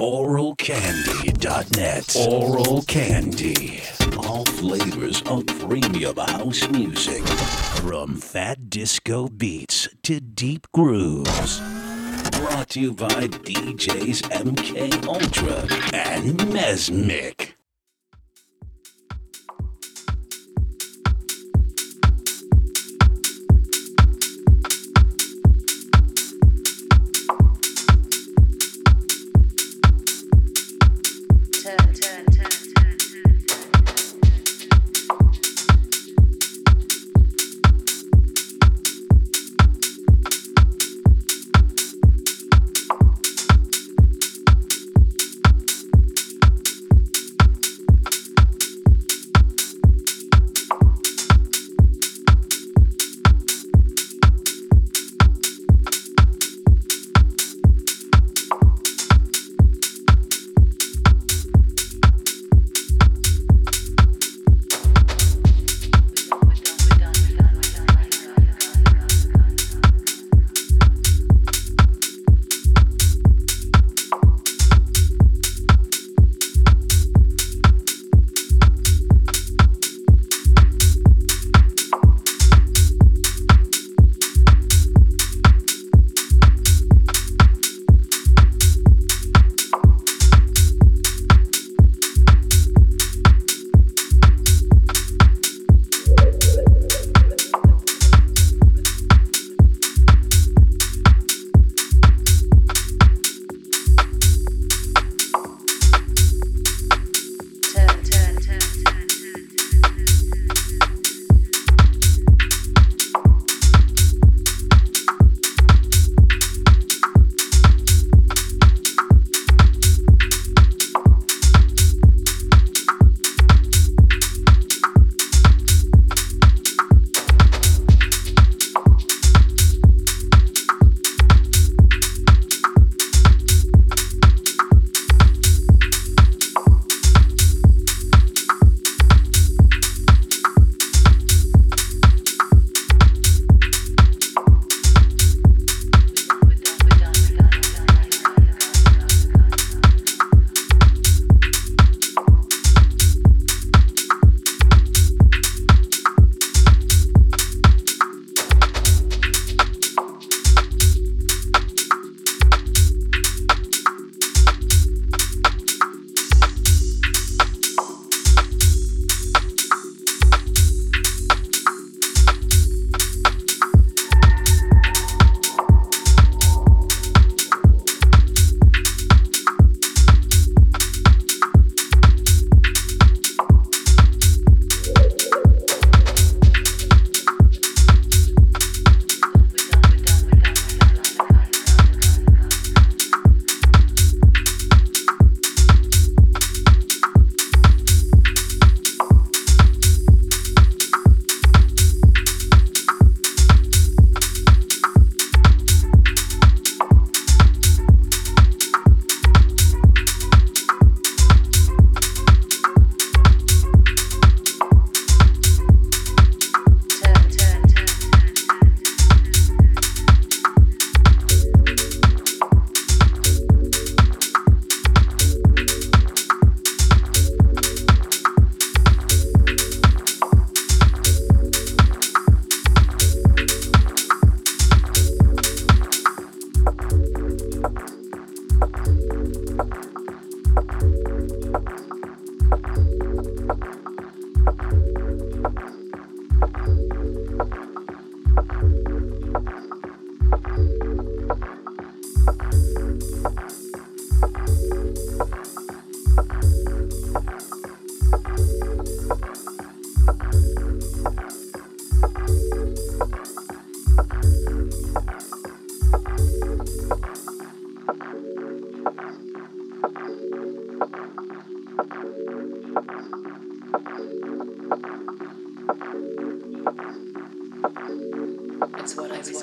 oralcandy.net. Oral Candy. All flavors of premium house music. From fat disco beats to deep grooves. Brought to you by DJs MK Ultra and Mesmic. That's what I was.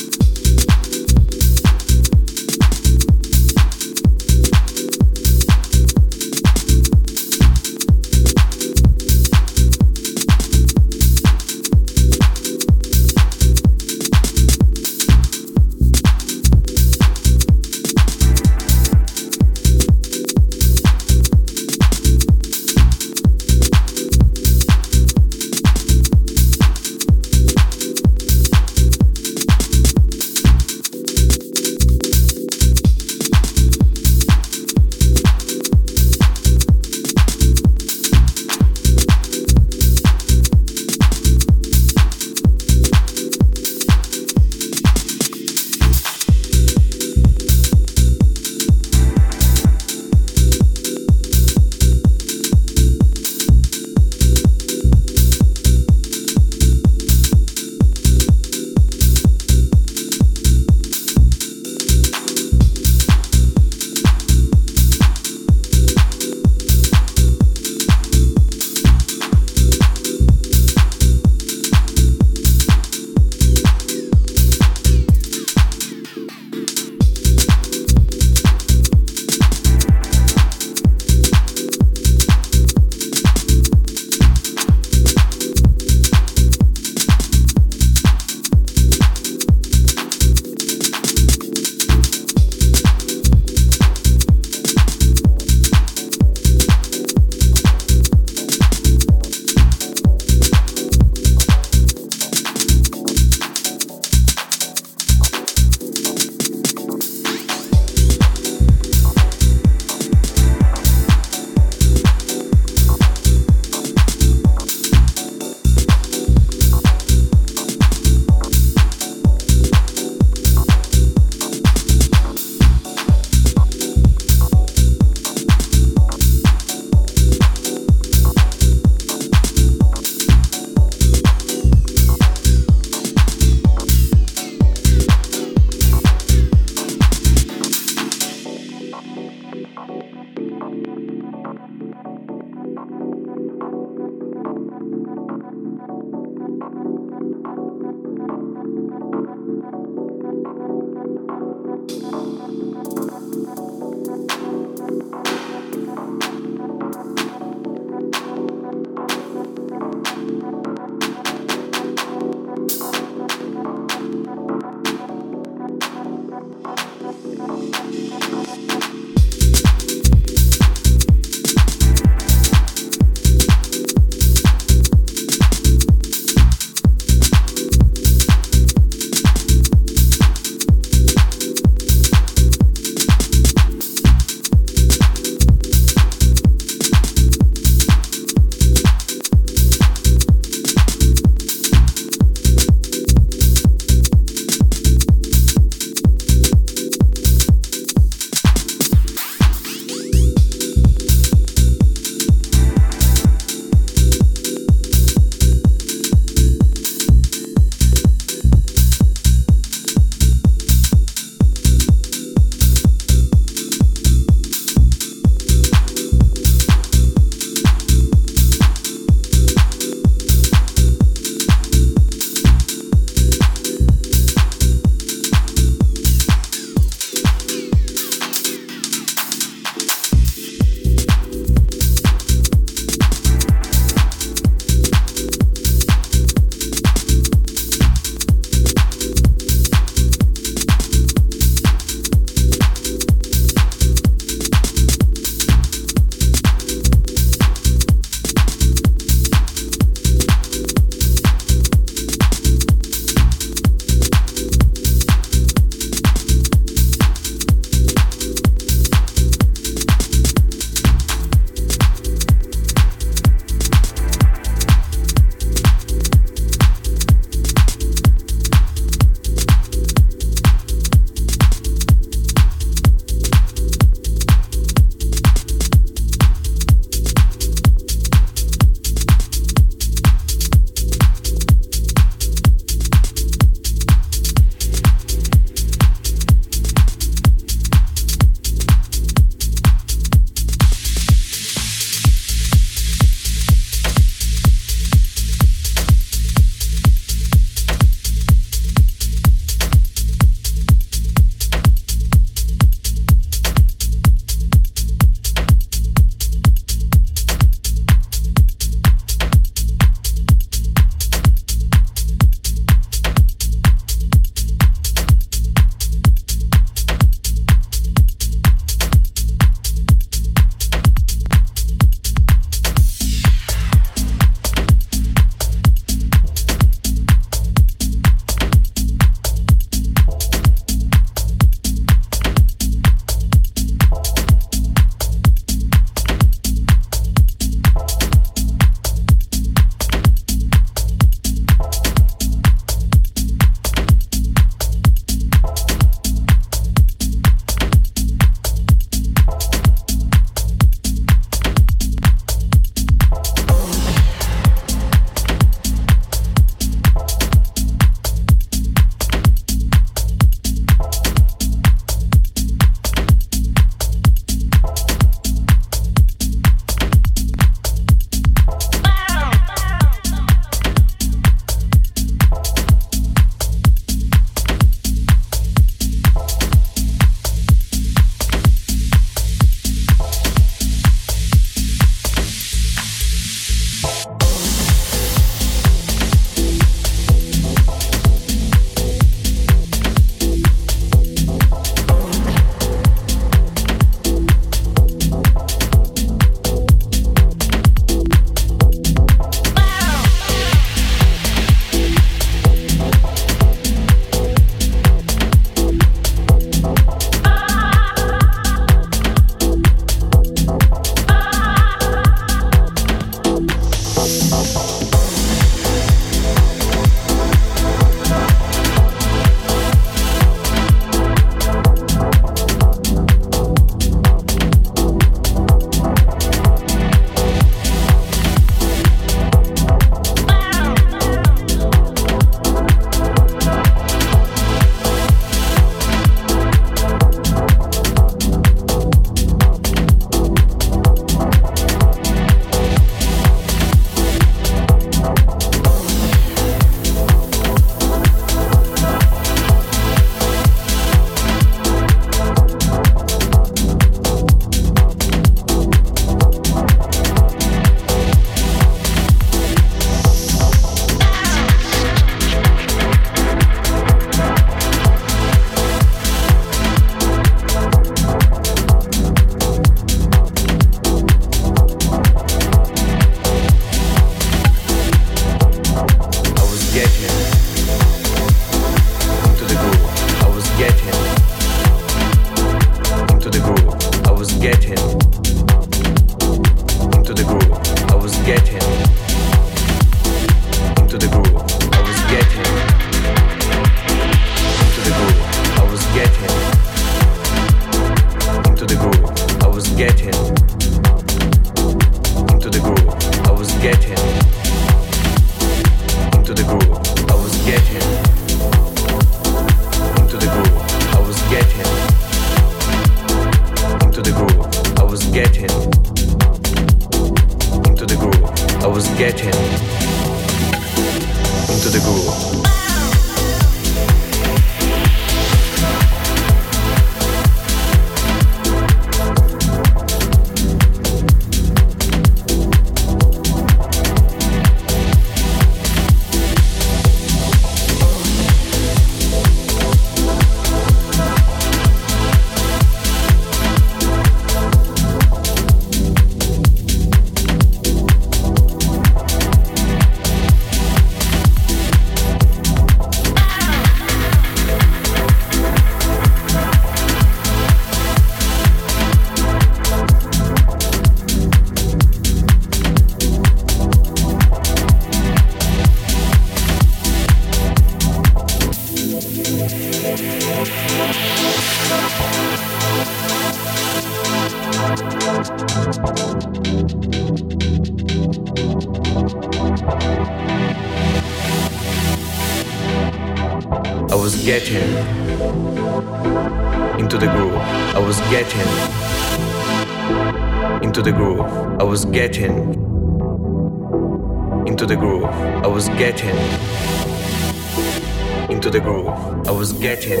into the groove. I was getting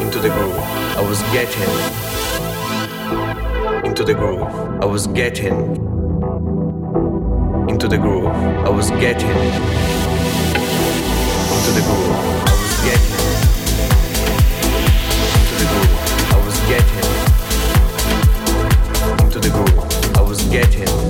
into the groove. I was getting into the groove. I was getting into the groove. I was getting into the groove. I was getting into the groove. I was getting into the groove. I was getting.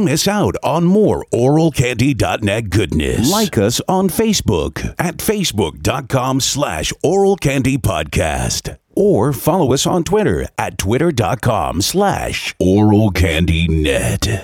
Don't miss out on more oralcandy.net goodness. Like us on Facebook at facebook.com slash oralcandypodcast. Or follow us on Twitter at twitter.com slash oralcandynet.